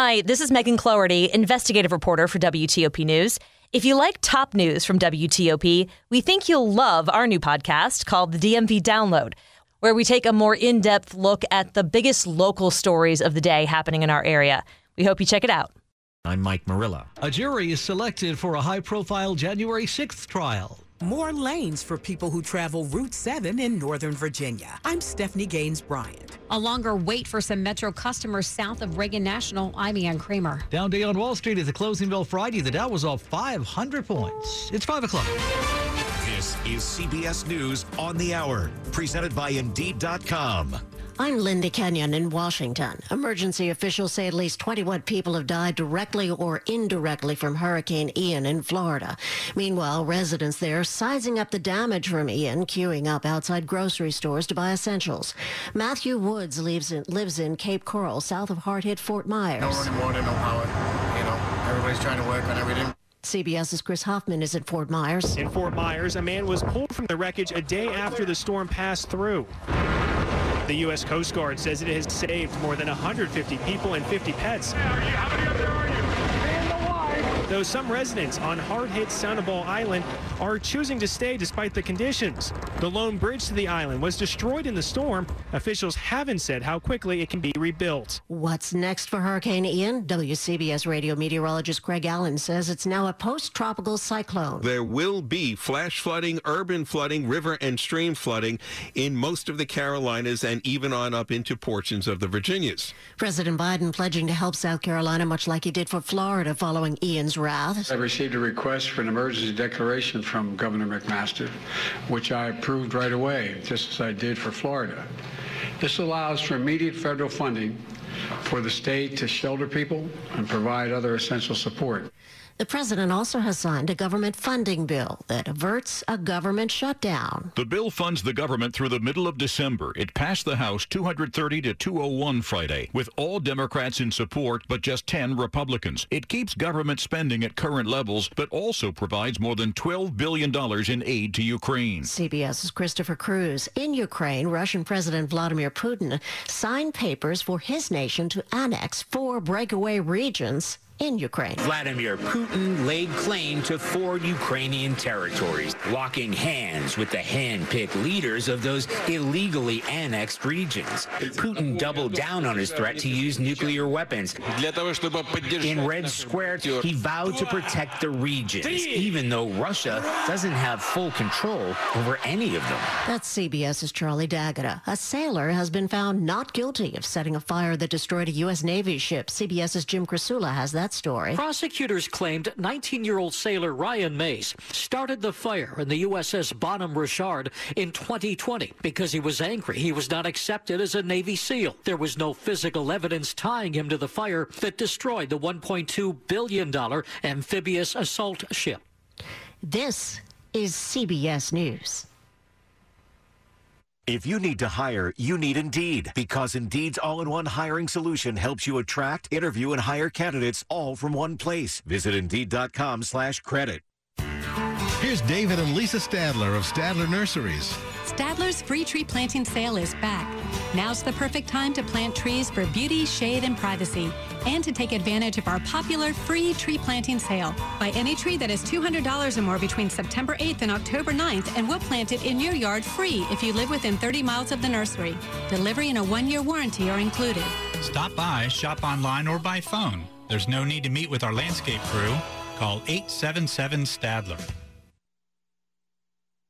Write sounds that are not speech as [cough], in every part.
Hi, this is Megan Cloherty, investigative reporter for WTOP News. If you like top news from WTOP, we think you'll love our new podcast called the DMV Download, where we take a more in depth look at the biggest local stories of the day happening in our area. We hope you check it out. I'm Mike Murillo. A jury is selected for a high profile January 6th trial. More lanes for people who travel Route 7 in Northern Virginia. I'm Stephanie Gaines Bryant. A longer wait for some Metro customers south of Reagan National. I'm Ann Kramer. Down day on Wall Street at the closing bell Friday. The Dow was off 500 points. It's 5 o'clock. This is CBS News on the Hour, presented by Indeed.com. I'm Linda Kenyon in Washington. Emergency officials say at least 21 people have died directly or indirectly from Hurricane Ian in Florida. Meanwhile, residents there sizing up the damage from Ian, queuing up outside grocery stores to buy essentials. Matthew Woods lives in, lives in Cape Coral, south of hard-hit Fort Myers. No running water, no power. You know, everybody's trying to work on everything. CBS's Chris Hoffman is at Fort Myers. In Fort Myers, a man was pulled from the wreckage a day after the storm passed through. The U.S. Coast Guard says it has saved more than 150 people and 50 pets. Though some residents on hard-hit Sanibel Island are choosing to stay despite the conditions. The lone bridge to the island was destroyed in the storm. Officials haven't said how quickly it can be rebuilt. What's next for Hurricane Ian? WCBS radio meteorologist Craig Allen says it's now a post-tropical cyclone. There will be flash flooding, urban flooding, river and stream flooding in most of the Carolinas and even on up into portions of the Virginias. President Biden pledging to help South Carolina much like he did for Florida following Ian's wrath. I received a request for an emergency declaration from Governor McMaster, which I approved right away, just as I did for Florida. This allows for immediate federal funding for the state to shelter people and provide other essential support. The president also has signed a government funding bill that averts a government shutdown. The bill funds the government through the middle of December. It passed the House 230 to 201 Friday, with all Democrats in support, but just 10 Republicans. It keeps government spending at current levels, but also provides more than $12 billion in aid to Ukraine. CBS's Christopher Cruz. In Ukraine, Russian President Vladimir Putin signed papers for his nation to annex four breakaway regions in Ukraine. Vladimir Putin laid claim to four Ukrainian territories, locking hands with the hand-picked leaders of those illegally annexed regions. Putin doubled down on his threat to use nuclear weapons. In Red Square, he vowed to protect the regions, even though Russia doesn't have full control over any of them. That's CBS's Charlie D'Agata. A sailor has been found not guilty of setting a fire that destroyed a U.S. Navy ship. CBS's Jim Krasula has that story. Prosecutors claimed 19 year old sailor Ryan Mays started the fire in the USS Bonhomme Richard in 2020 because he was angry he was not accepted as a Navy SEAL. There was no physical evidence tying him to the fire that destroyed the $1.2 billion amphibious assault ship. This is CBS News. If you need to hire, you need Indeed because Indeed's all-in-one hiring solution helps you attract, interview, and hire candidates all from one place. Visit Indeed.com slash credit. Here's David and Lisa Stadler of Stadler Nurseries. Stadler's free tree planting sale is back. Now's the perfect time to plant trees for beauty, shade, and privacy, and to take advantage of our popular free tree planting sale. Buy any tree that is $200 or more between September 8th and October 9th, and we'll plant it in your yard free if you live within 30 miles of the nursery. Delivery and a one-year warranty are included. Stop by, shop online, or by phone. There's no need to meet with our landscape crew. Call 877 Stadler.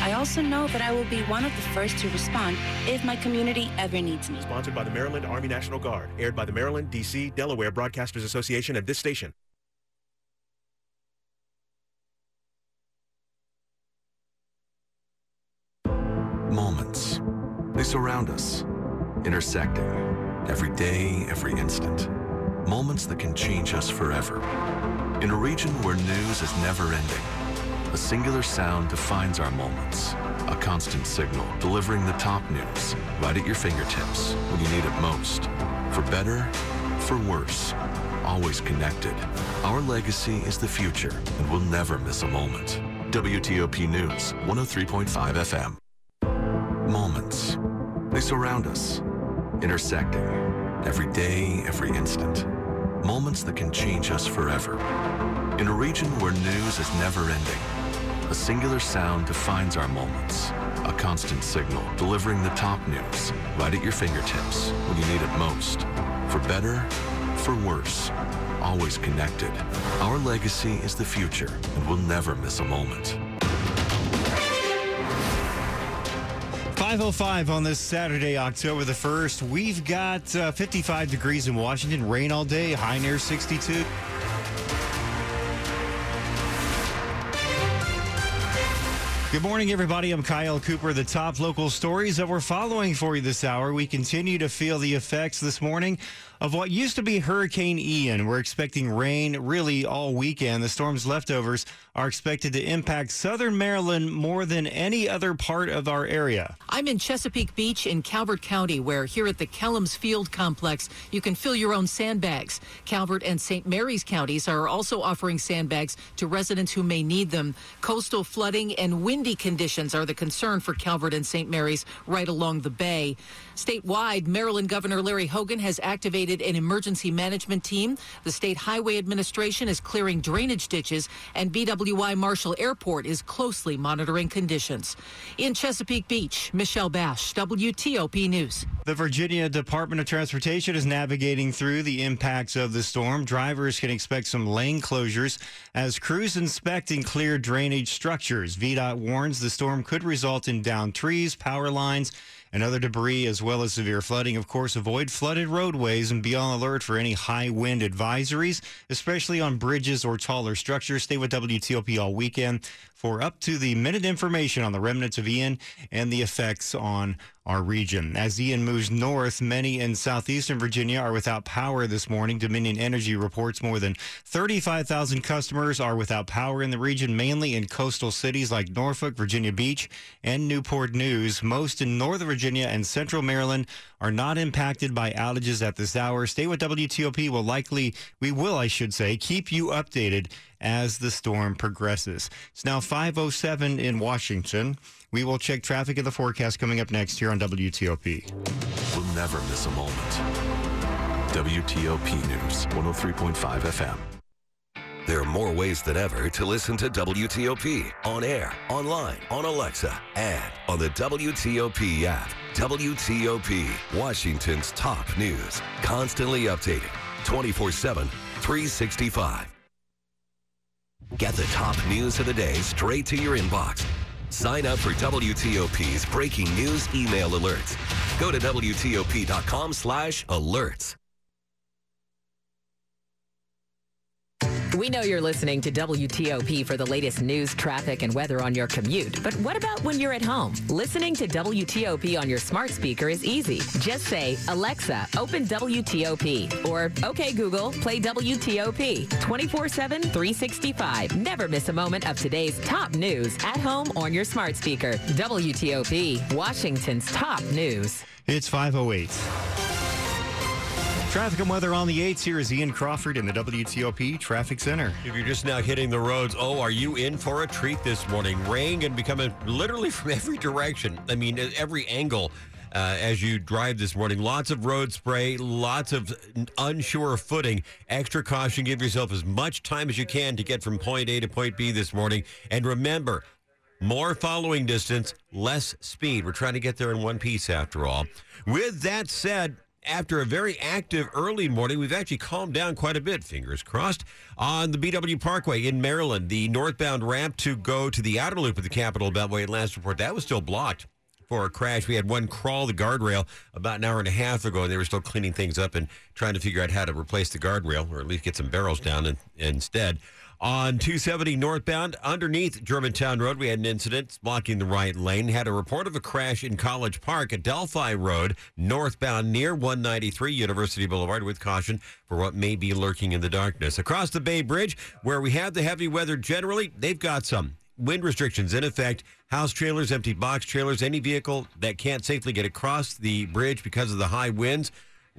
I also know that I will be one of the first to respond if my community ever needs me. Sponsored by the Maryland Army National Guard. Aired by the Maryland, D.C., Delaware Broadcasters Association and this station. Moments. They surround us, intersecting, every day, every instant. Moments that can change us forever. In a region where news is never ending, a singular sound defines our moments. A constant signal delivering the top news right at your fingertips when you need it most. For better, for worse. Always connected. Our legacy is the future, and we'll never miss a moment. WTOP News, 103.5 FM. Moments. They surround us, intersecting every day, every instant. Moments that can change us forever. In a region where news is never ending, a singular sound defines our moments. A constant signal delivering the top news right at your fingertips when you need it most. For better, for worse. Always connected. Our legacy is the future, and we'll never miss a moment. 505 on this Saturday, October the 1st. We've got uh, 55 degrees in Washington, rain all day, high near 62. Good morning, everybody. I'm Kyle Cooper. The top local stories that we're following for you this hour. We continue to feel the effects this morning of what used to be Hurricane Ian. We're expecting rain really all weekend. The storm's leftovers are expected to impact southern Maryland more than any other part of our area. I'm in Chesapeake Beach in Calvert County, where here at the Kellums Field Complex, you can fill your own sandbags. Calvert and St. Mary's counties are also offering sandbags to residents who may need them. Coastal flooding and windy conditions are the concern for Calvert and St. Mary's right along the bay. Statewide, Maryland Governor Larry Hogan has activated an emergency management team. The State Highway Administration is clearing drainage ditches, and BWI Marshall Airport is closely monitoring conditions. In Chesapeake Beach, Michelle Basch, WTOP News. The Virginia Department of Transportation is navigating through the impacts of the storm. Drivers can expect some lane closures as crews inspect and clear drainage structures. VDOT warns the storm could result in downed trees, power lines, and other debris, as well as severe flooding. Of course, avoid flooded roadways and be on alert for any high wind advisories, especially on bridges or taller structures. Stay with WTOP all weekend for up to the minute information on the remnants of Ian and the effects on our region. As Ian moves north, many in southeastern Virginia are without power this morning. Dominion Energy reports more than 35,000 customers are without power in the region, mainly in coastal cities like Norfolk, Virginia Beach, and Newport News. Most in Northern Virginia and Central Maryland are not impacted by outages at this hour. Stay with WTOP. Will likely, we will, I should say, keep you updated as the storm progresses. It's now 507 in Washington. We will check traffic and the forecast coming up next here on WTOP. We'll never miss a moment. WTOP News, 103.5 FM. There are more ways than ever to listen to WTOP on air, online, on Alexa, and on the WTOP app. WTOP, Washington's top news, constantly updated, 24 7, 365. Get the top news of the day straight to your inbox. Sign up for WTOP's breaking news email alerts. Go to WTOP.com slash alerts. We know you're listening to WTOP for the latest news, traffic, and weather on your commute. But what about when you're at home? Listening to WTOP on your smart speaker is easy. Just say, Alexa, open WTOP. Or, OK, Google, play WTOP. 24 7, 365. Never miss a moment of today's top news at home on your smart speaker. WTOP, Washington's top news. It's 508. Traffic and weather on the 8s. Here is Ian Crawford in the WTOP Traffic Center. If you're just now hitting the roads, oh, are you in for a treat this morning? Rain and becoming literally [laughs] from every direction. I mean, every angle. Uh, as you drive this morning, lots of road spray, lots of unsure footing. Extra caution. Give yourself as much time as you can to get from point A to point B this morning. And remember, more following distance, less speed. We're trying to get there in one piece after all. With that said, after a very active early morning, we've actually calmed down quite a bit, fingers crossed, on the BW Parkway in Maryland. The northbound ramp to go to the outer loop of the Capitol Beltway at last report, that was still blocked for a crash. We had one crawl the guardrail about an hour and a half ago, and they were still cleaning things up and trying to figure out how to replace the guardrail or at least get some barrels down in, instead. On 270 northbound, underneath Germantown Road, we had an incident blocking the right lane. Had a report of a crash in College Park at Adelphi Road, northbound near 193 University Boulevard, with caution for what may be lurking in the darkness. Across the Bay Bridge, where we have the heavy weather generally, they've got some wind restrictions in effect. House trailers, empty box trailers, any vehicle that can't safely get across the bridge because of the high winds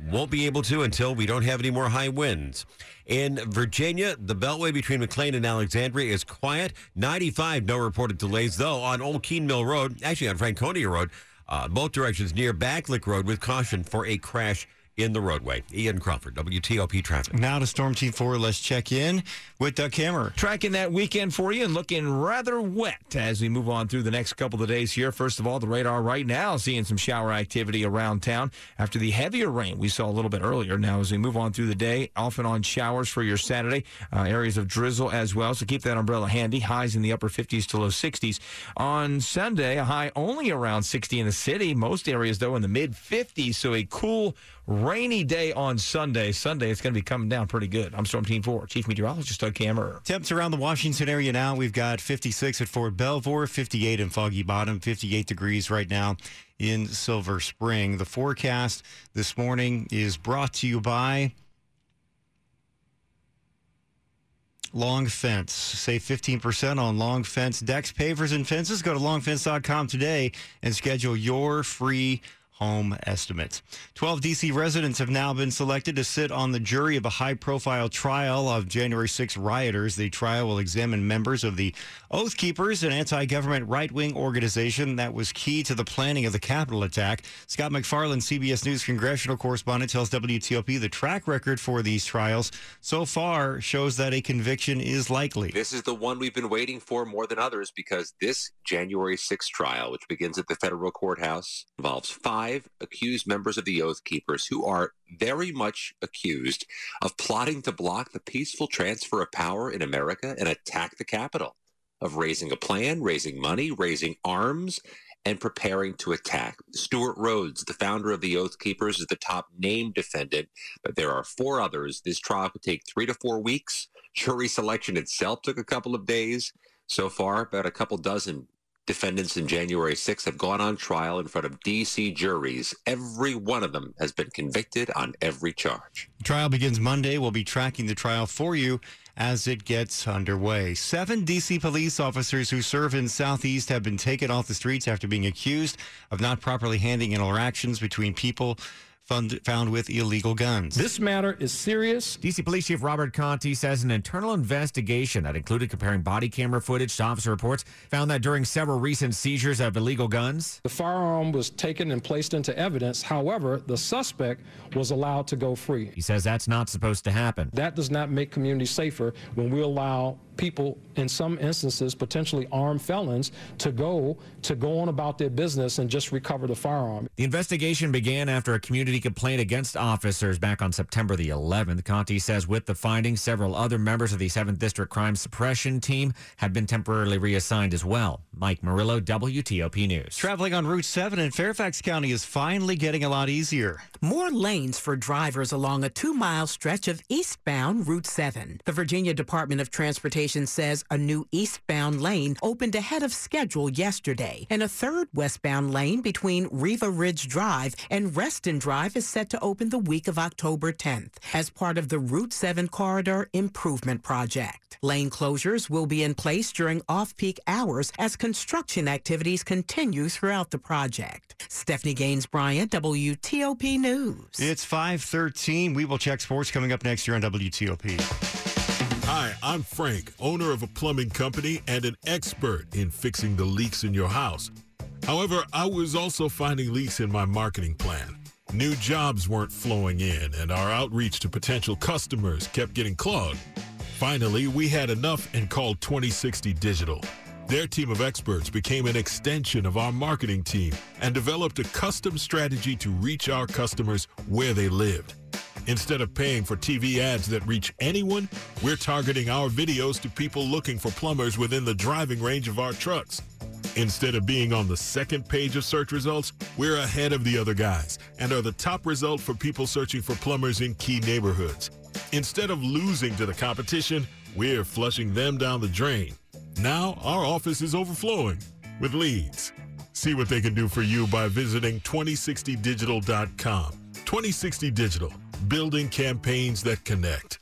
won't be able to until we don't have any more high winds. In Virginia, the beltway between McLean and Alexandria is quiet. 95, no reported delays, though, on Old Keene Mill Road, actually on Franconia Road, uh, both directions near Backlick Road with caution for a crash in the roadway. Ian Crawford, WTOP Traffic. Now to Storm Team 4, let's check in with Doug Kammerer. Tracking that weekend for you and looking rather wet as we move on through the next couple of days here. First of all, the radar right now seeing some shower activity around town after the heavier rain we saw a little bit earlier. Now, as we move on through the day, off and on showers for your Saturday, uh, areas of drizzle as well. So keep that umbrella handy. Highs in the upper 50s to low 60s. On Sunday, a high only around 60 in the city. Most areas, though, in the mid 50s. So a cool rainy day on Sunday. Sunday, it's going to be coming down pretty good. I'm Storm Team 4, Chief Meteorologist Doug Kammerer. Temps around the Washington area now. We've got 56 at Fort Belvoir, 58 in Foggy Bottom, 58 degrees right now in Silver Spring. The forecast this morning is brought to you by Long Fence. Save 15% on Long Fence decks, pavers, and fences. Go to longfence.com today and schedule your free home estimates. 12 D.C. residents have now been selected to sit on the jury of a high profile trial of January 6 rioters. The trial will examine members of the Oath Keepers, an anti government right wing organization that was key to the planning of the Capitol attack. Scott MacFarlane, CBS News congressional correspondent, tells WTOP the track record for these trials so far shows that a conviction is likely. This is the one we've been waiting for more than others because this January 6 trial, which begins at the federal courthouse, involves five accused members of the Oath Keepers who are very much accused of plotting to block the peaceful transfer of power in America and attack the Capitol, of raising a plan, raising money, raising arms, and preparing to attack. Stewart Rhodes, the founder of the Oath Keepers, is the top named defendant, but there are four others. This trial could take three to four weeks. Jury selection itself took a couple of days. So far, about a couple dozen defendants in January 6 have gone on trial in front of D.C. juries. Every one of them has been convicted on every charge. The trial begins Monday. We'll be tracking the trial for you as it gets underway. Seven D.C. police officers who serve in Southeast have been taken off the streets after being accused of not properly handling interactions between people found with illegal guns. This matter is serious. DC Police Chief Robert Contee says an internal investigation that included comparing body camera footage to officer reports found that during several recent seizures of illegal guns, the firearm was taken and placed into evidence. However, the suspect was allowed to go free. He says that's not supposed to happen. That does not make communities safer when we allow people, in some instances, potentially armed felons, to go to go on about their business and just recover the firearm. The investigation began after a community complaint against officers back on September the 11th. Contee says with the findings, several other members of the 7th District Crime Suppression Team have been temporarily reassigned as well. Mike Murillo, WTOP News. Traveling on Route 7 in Fairfax County is finally getting a lot easier. More lanes for drivers along a two mile stretch of eastbound Route 7. The Virginia Department of Transportation says a new eastbound lane opened ahead of schedule yesterday, and a third westbound lane between Riva Ridge Drive and Reston Drive is set to open the week of October 10th as part of the Route 7 Corridor Improvement Project. Lane closures will be in place during off-peak hours as construction activities continue throughout the project. Stephanie Gaines Bryant, WTOP News. It's 513. We will check sports coming up next year on WTOP. Hi, I'm Frank, owner of a plumbing company and an expert in fixing the leaks in your house. However, I was also finding leaks in my marketing plan. New jobs weren't flowing in, and our outreach to potential customers kept getting clogged. Finally, we had enough and called 2060 Digital. Their team of experts became an extension of our marketing team and developed a custom strategy to reach our customers where they lived. Instead of paying for TV ads that reach anyone, we're targeting our videos to people looking for plumbers within the driving range of our trucks. Instead of being on the second page of search results, we're ahead of the other guys and are the top result for people searching for plumbers in key neighborhoods. Instead of losing to the competition, we're flushing them down the drain. Now our office is overflowing with leads. See what they can do for you by visiting 2060digital.com. 2060 Digital building campaigns that connect.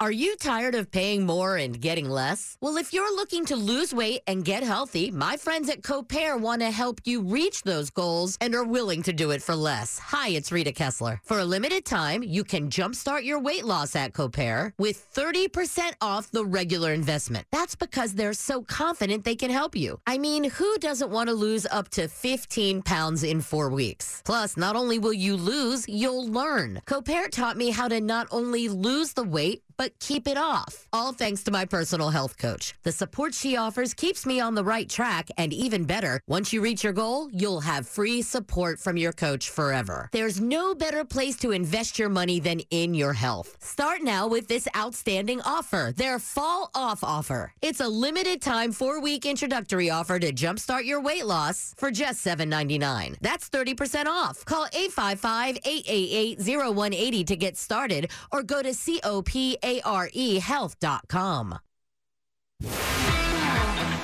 Are you tired of paying more and getting less? Well, if you're looking to lose weight and get healthy, my friends at Copair want to help you reach those goals and are willing to do it for less. Hi, it's Rita Kessler. For a limited time, you can jumpstart your weight loss at Copair with 30% off the regular investment. That's because they're so confident they can help you. I mean, who doesn't want to lose up to 15 pounds in four weeks? Plus, not only will you lose, you'll learn. Copair taught me how to not only lose the weight, but keep it off. All thanks to my personal health coach. The support she offers keeps me on the right track, and even better, once you reach your goal, you'll have free support from your coach forever. There's no better place to invest your money than in your health. Start now with this outstanding offer, their fall off offer. It's a limited time four week introductory offer to jumpstart your weight loss for just $7.99. That's 30% off. Call 855 888 0180 to get started or go to coparehealth.com.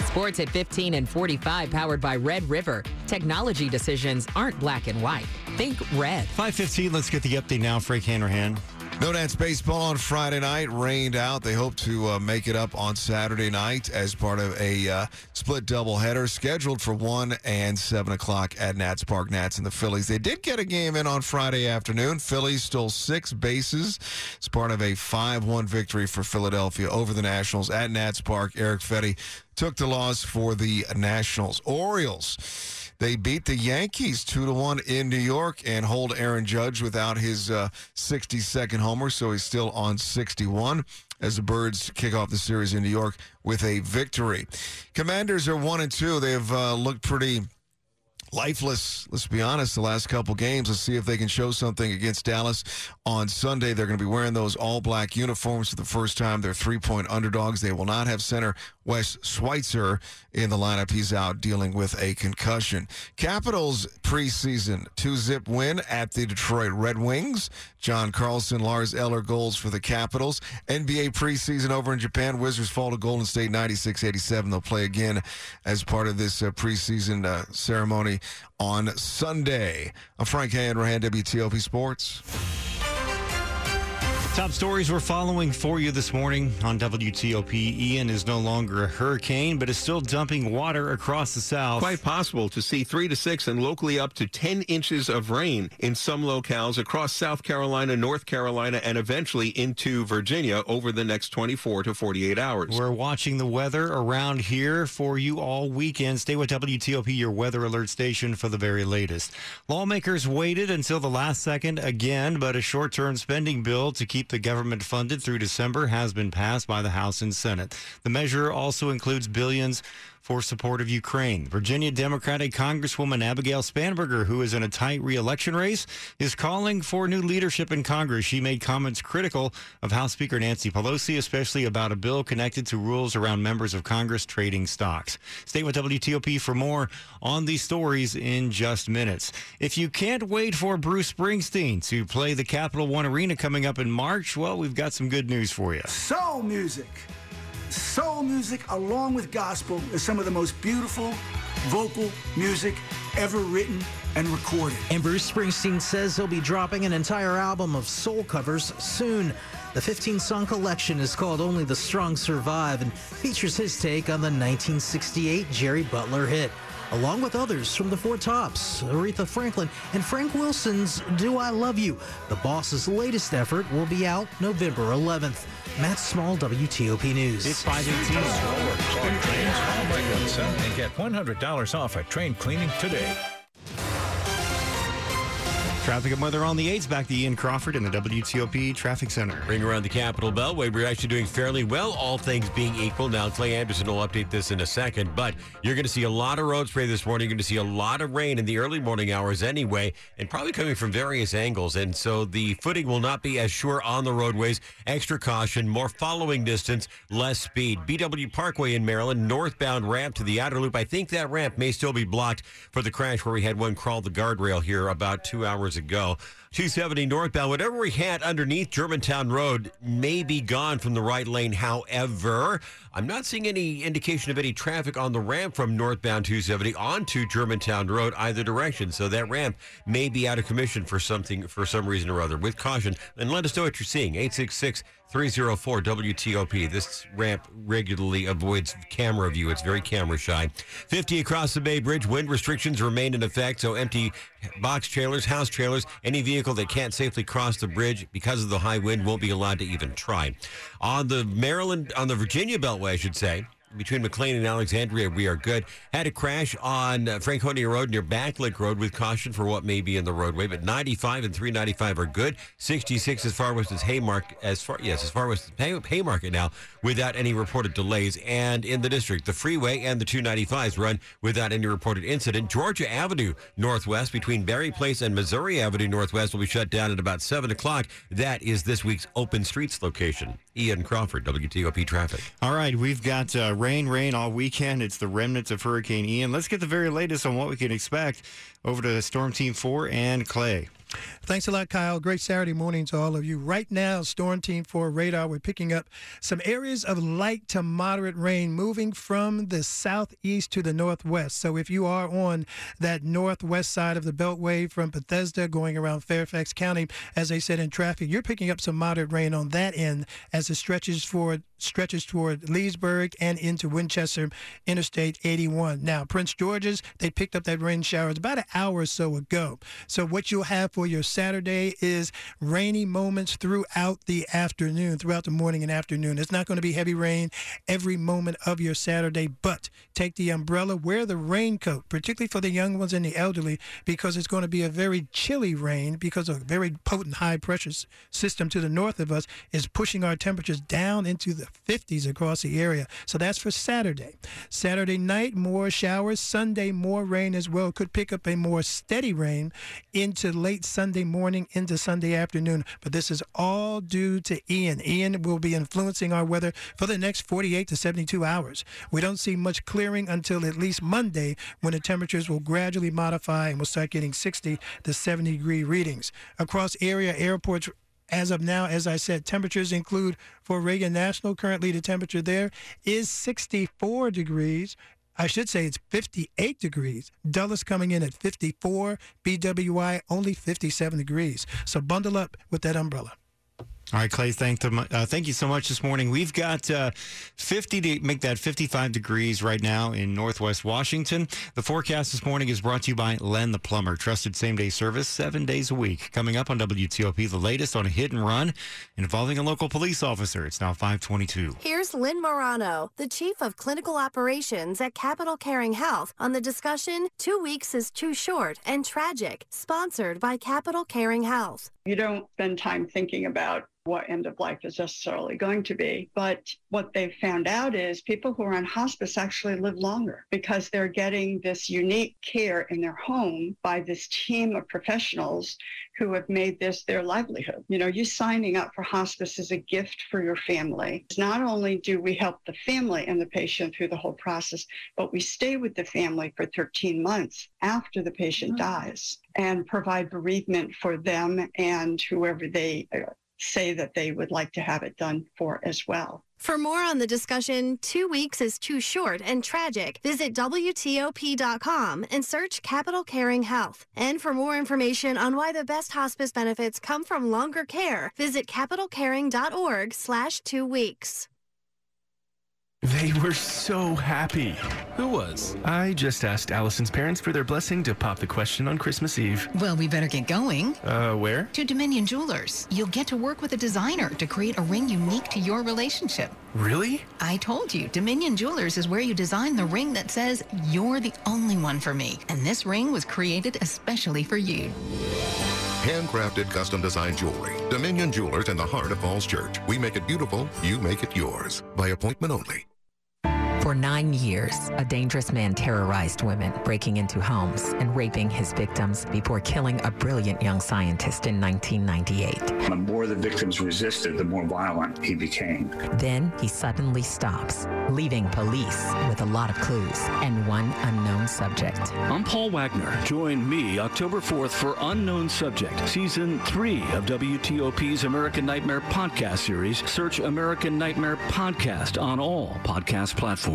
Sports at 15 and 45, powered by Red River. Technology decisions aren't black and white. Think red. 515, let's get the update now. Frank Hanrahan. No Nats baseball on Friday night. Rained out. They hope to uh, make it up on Saturday night as part of a uh, split doubleheader scheduled for 1 and 7 o'clock at Nats Park. Nats and the Phillies. They did get a game in on Friday afternoon. Phillies stole six bases as part of a 5 1 victory for Philadelphia over the Nationals at Nats Park. Erick Fedde took the loss for the Nationals. Orioles. They beat the Yankees two to one in New York and hold Aaron Judge without his uh, 62nd homer, so he's still on 61 as the Birds kick off the series in New York with a victory. Commanders are one and two. They have uh, looked pretty lifeless, let's be honest, the last couple games. Let's see if they can show something against Dallas on Sunday. They're going to be wearing those all black uniforms for the first time. They're three point underdogs. They will not have center Wes Schweitzer in the lineup. He's out dealing with a concussion. Capitals preseason two zip win at the Detroit Red Wings. John Carlson, Lars Eller goals for the Capitals. NBA preseason over in Japan. Wizards fall to Golden State 96 87. They'll play again as part of this uh, preseason uh, ceremony on Sunday. I'm Frank Hanrahan, WTOP Sports. Top stories we're following for you this morning on WTOP. Ian is no longer a hurricane, but is still dumping water across the south. Quite possible to see three to six and locally up to 10 inches of rain in some locales across South Carolina, North Carolina, and eventually into Virginia over the next 24 to 48 hours. We're watching the weather around here for you all weekend. Stay with WTOP, your weather alert station, for the very latest. Lawmakers waited until the last second again, but a short term spending bill to keep the government funded through December has been passed by the House and Senate. The measure also includes billions for support of Ukraine. Virginia Democratic Congresswoman Abigail Spanberger, who is in a tight reelection race, is calling for new leadership in Congress. She made comments critical of House Speaker Nancy Pelosi, especially about a bill connected to rules around members of Congress trading stocks. Stay with WTOP for more on these stories in just minutes. If you can't wait for Bruce Springsteen to play the Capital One Arena coming up in March, well, we've got some good news for you. Soul music. Soul music, along with gospel, is some of the most beautiful vocal music ever written and recorded. And Bruce Springsteen says he'll be dropping an entire album of soul covers soon. The 15 song collection is called Only the Strong Survive and features his take on the 1968 Jerry Butler hit, along with others from the Four Tops, Aretha Franklin, and Frank Wilson's Do I Love You. The Boss's latest effort will be out November 11th. Matt Small, WTOP News. It's 518. and get $100 off a train cleaning today. Traffic and weather on the 8s. Back to Ian Crawford in the WTOP Traffic Center. Ring around the Capitol Beltway. We're actually doing fairly well, all things being equal. Now, Clay Anderson will update this in a second, but you're going to see a lot of road spray this morning. You're going to see a lot of rain in the early morning hours anyway, and probably coming from various angles. And so the footing will not be as sure on the roadways. Extra caution, more following distance, less speed. BW Parkway in Maryland, northbound ramp to the outer loop. I think that ramp may still be blocked for the crash where we had one crawl the guardrail here about two hours ago. 270 northbound, whatever we had underneath Germantown Road may be gone from the right lane. However, I'm not seeing any indication of any traffic on the ramp from northbound 270 onto Germantown Road either direction. So that ramp may be out of commission for something for some reason or other. With caution, and let us know what you're seeing. 866 304 WTOP. This ramp regularly avoids camera view. It's very camera shy. 50 across the Bay Bridge. Wind restrictions remain in effect, so empty box trailers, house trailers, any vehicle that can't safely cross the bridge because of the high wind won't be allowed to even try. On the Maryland, on the Virginia Beltway, I should say, between McLean and Alexandria, we are good. Had a crash on uh, Franconia Road near Backlick Road with caution for what may be in the roadway, but 95 and 395 are good. 66 as far west as Haymarket, as far yes, as far west as Hay- Haymarket now, without any reported delays. And in the district, the freeway and the 295s run without any reported incident. Georgia Avenue Northwest between Berry Place and Missouri Avenue Northwest will be shut down at about 7 o'clock. That is this week's open streets location. Ian Crawford, WTOP Traffic. All right, we've got uh, rain, rain all weekend. It's the remnants of Hurricane Ian. Let's get the very latest on what we can expect over to Storm Team 4 and Clay. Thanks a lot, Kyle. Great Saturday morning to all of you. Right now, Storm Team 4 radar, we're picking up some areas of light to moderate rain moving from the southeast to the northwest. So if you are on that northwest side of the Beltway from Bethesda going around Fairfax County, as I said in traffic, you're picking up some moderate rain on that end as it stretches forward stretches toward Leesburg and into Winchester Interstate 81. Now, Prince George's, they picked up that rain showers about an hour or so ago. So what you'll have for your Saturday is rainy moments throughout the afternoon, throughout the morning and afternoon. It's not going to be heavy rain every moment of your Saturday, but take the umbrella, wear the raincoat, particularly for the young ones and the elderly, because it's going to be a very chilly rain because a very potent high pressure system to the north of us is pushing our temperatures down into the 50s across the area. So that's for Saturday. Saturday night, more showers. Sunday, more rain as well. Could pick up a more steady rain into late Sunday morning, into Sunday afternoon. But this is all due to Ian. Ian will be influencing our weather for the next 48 to 72 hours. We don't see much clearing until at least Monday when the temperatures will gradually modify and we'll start getting 60 to 70 degree readings. Across area airports, as of now, as I said, temperatures include for Reagan National, currently the temperature there is 64 degrees. I should say it's 58 degrees. Dulles coming in at 54, BWI only 57 degrees. So bundle up with that umbrella. All right, Clay, thank, them, uh, thank you so much this morning. We've got uh, 50 to make that 55 degrees right now in Northwest Washington. The forecast this morning is brought to you by Len the Plumber, trusted same day service seven days a week. Coming up on WTOP, the latest on a hit and run involving a local police officer. It's now 522. Here's Lynn Morano, the Chief of Clinical Operations at Capital Caring Health, on the discussion Two Weeks is Too Short and Tragic, sponsored by Capital Caring Health. You don't spend time thinking about what end of life is necessarily going to be. But what they've found out is people who are on hospice actually live longer because they're getting this unique care in their home by this team of professionals who have made this their livelihood. You know, you signing up for hospice is a gift for your family. Not only do we help the family and the patient through the whole process, but we stay with the family for 13 months after the patient mm. dies and provide bereavement for them and whoever they say that they would like to have it done for as well. For more on the discussion, two weeks is too short and tragic, visit WTOP.com and search Capital Caring Health. And for more information on why the best hospice benefits come from longer care, visit capitalcaring.org slash two weeks. They were so happy. Who was? I just asked Allison's parents for their blessing to pop the question on Christmas Eve. Well, we better get going. Uh, where? To Dominion Jewelers. You'll get to work with a designer to create a ring unique to your relationship. Really? I told you, Dominion Jewelers is where you design the ring that says, You're the only one for me. And this ring was created especially for you. Handcrafted custom designed jewelry. Dominion Jewelers in the heart of Falls Church. We make it beautiful, you make it yours. By appointment only. For nine years, a dangerous man terrorized women, breaking into homes and raping his victims before killing a brilliant young scientist in 1998. The more the victims resisted, the more violent he became. Then he suddenly stops, leaving police with a lot of clues and one unknown subject. I'm Paul Wagner. Join me October 4th for Unknown Subject, Season 3 of WTOP's American Nightmare podcast series. Search American Nightmare Podcast on all podcast platforms.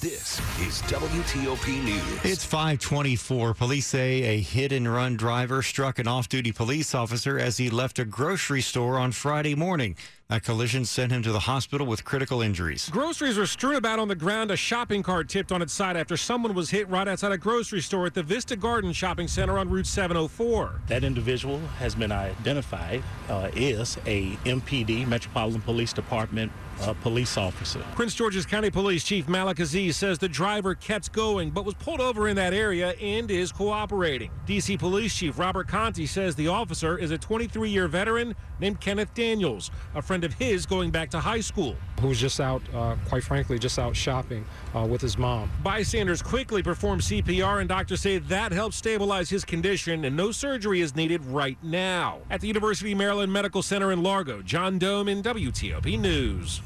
This is WTOP News. It's 524. Police say a hit and run driver struck an off duty police officer as he left a grocery store on Friday morning. That collision sent him to the hospital with critical injuries. Groceries were strewn about on the ground. A shopping cart tipped on its side after someone was hit right outside a grocery store at the Vista Garden Shopping Center on Route 704. That individual has been identified uh, is a MPD, Metropolitan Police Department uh, police officer. Prince George's County Police Chief Malik Aziz says the driver kept going but was pulled over in that area and is cooperating. DC Police Chief Robert Contee says the officer is a 23 year veteran named Kenneth Daniels, a friend of his going back to high school. Who was just out, uh, quite frankly, just out shopping uh, with his mom. Bystanders quickly performed CPR, and doctors say that helped stabilize his condition, and no surgery is needed right now. At the University of Maryland Medical Center in Largo, John Domen WTOP News.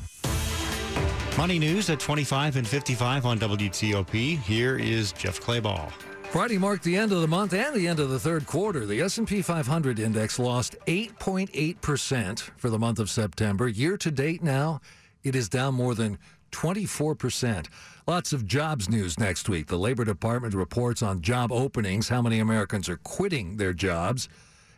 Money news at 25 and 55 on WTOP. Here is Jeff Clabaugh. Friday marked the end of the month and the end of the third quarter. The S&P 500 index lost 8.8% for the month of September. Year to date now, it is down more than 24%. Lots of jobs news next week. The Labor Department reports on job openings, how many Americans are quitting their jobs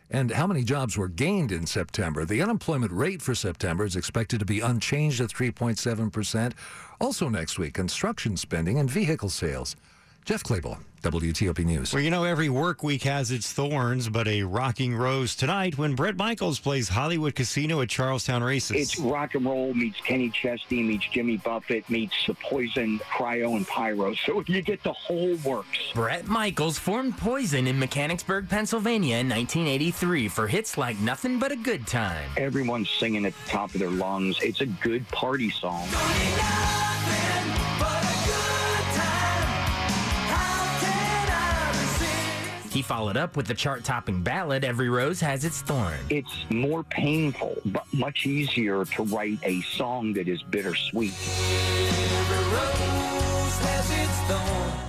and how many jobs were gained in September. The unemployment rate for September is expected to be unchanged at 3.7%. Also next week, construction spending and vehicle sales. Jeff Clabaugh, WTOP News. Well, you know, every work week has its thorns, but a rocking rose tonight when Bret Michaels plays Hollywood Casino at Charlestown Races. It's rock and roll meets Kenny Chesney meets Jimmy Buffett meets the Poison, Cryo, and Pyro. [laughs] So you get the whole works. Bret Michaels formed Poison in Mechanicsburg, Pennsylvania in 1983 for hits like Nothing But a Good Time. Everyone's singing at the top of their lungs. It's a good party song. He followed up with the chart topping ballad Every Rose Has Its Thorn. It's more painful, but much easier to write a song that is bittersweet.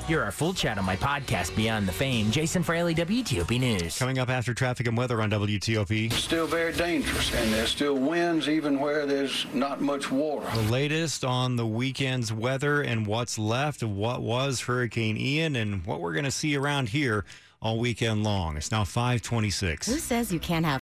Hear our full chat on my podcast, Beyond the Fame. Jason Fraley, WTOP News. Coming up after traffic and weather on WTOP. Still very dangerous, and there's still winds even where there's not much water. The latest on the weekend's weather and what's left of what was Hurricane Ian and what we're going to see around here all weekend long. It's now 526. Who says you can't have?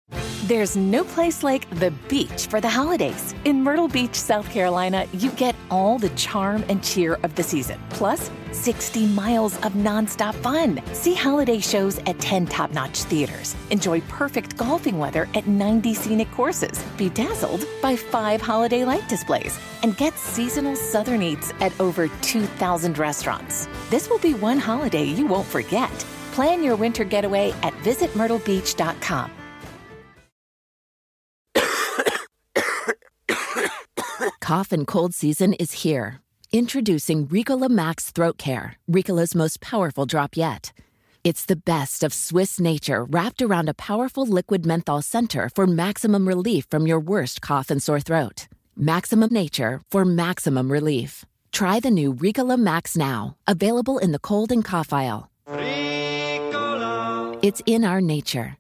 There's no place like the beach for the holidays. In Myrtle Beach, South Carolina, you get all the charm and cheer of the season, plus 60 miles of nonstop fun. See holiday shows at 10 top notch theaters. Enjoy perfect golfing weather at 90 scenic courses. Be dazzled by five holiday light displays. And get seasonal southern eats at over 2,000 restaurants. This will be one holiday you won't forget. Plan your winter getaway at visitmyrtlebeach.com. [coughs] Cough and cold season is here. Introducing Ricola Max Throat Care, Ricola's most powerful drop yet. It's the best of Swiss nature wrapped around a powerful liquid menthol center for maximum relief from your worst cough and sore throat. Maximum nature for maximum relief. Try the new Ricola Max now, available in the cold and cough aisle. It's in our nature.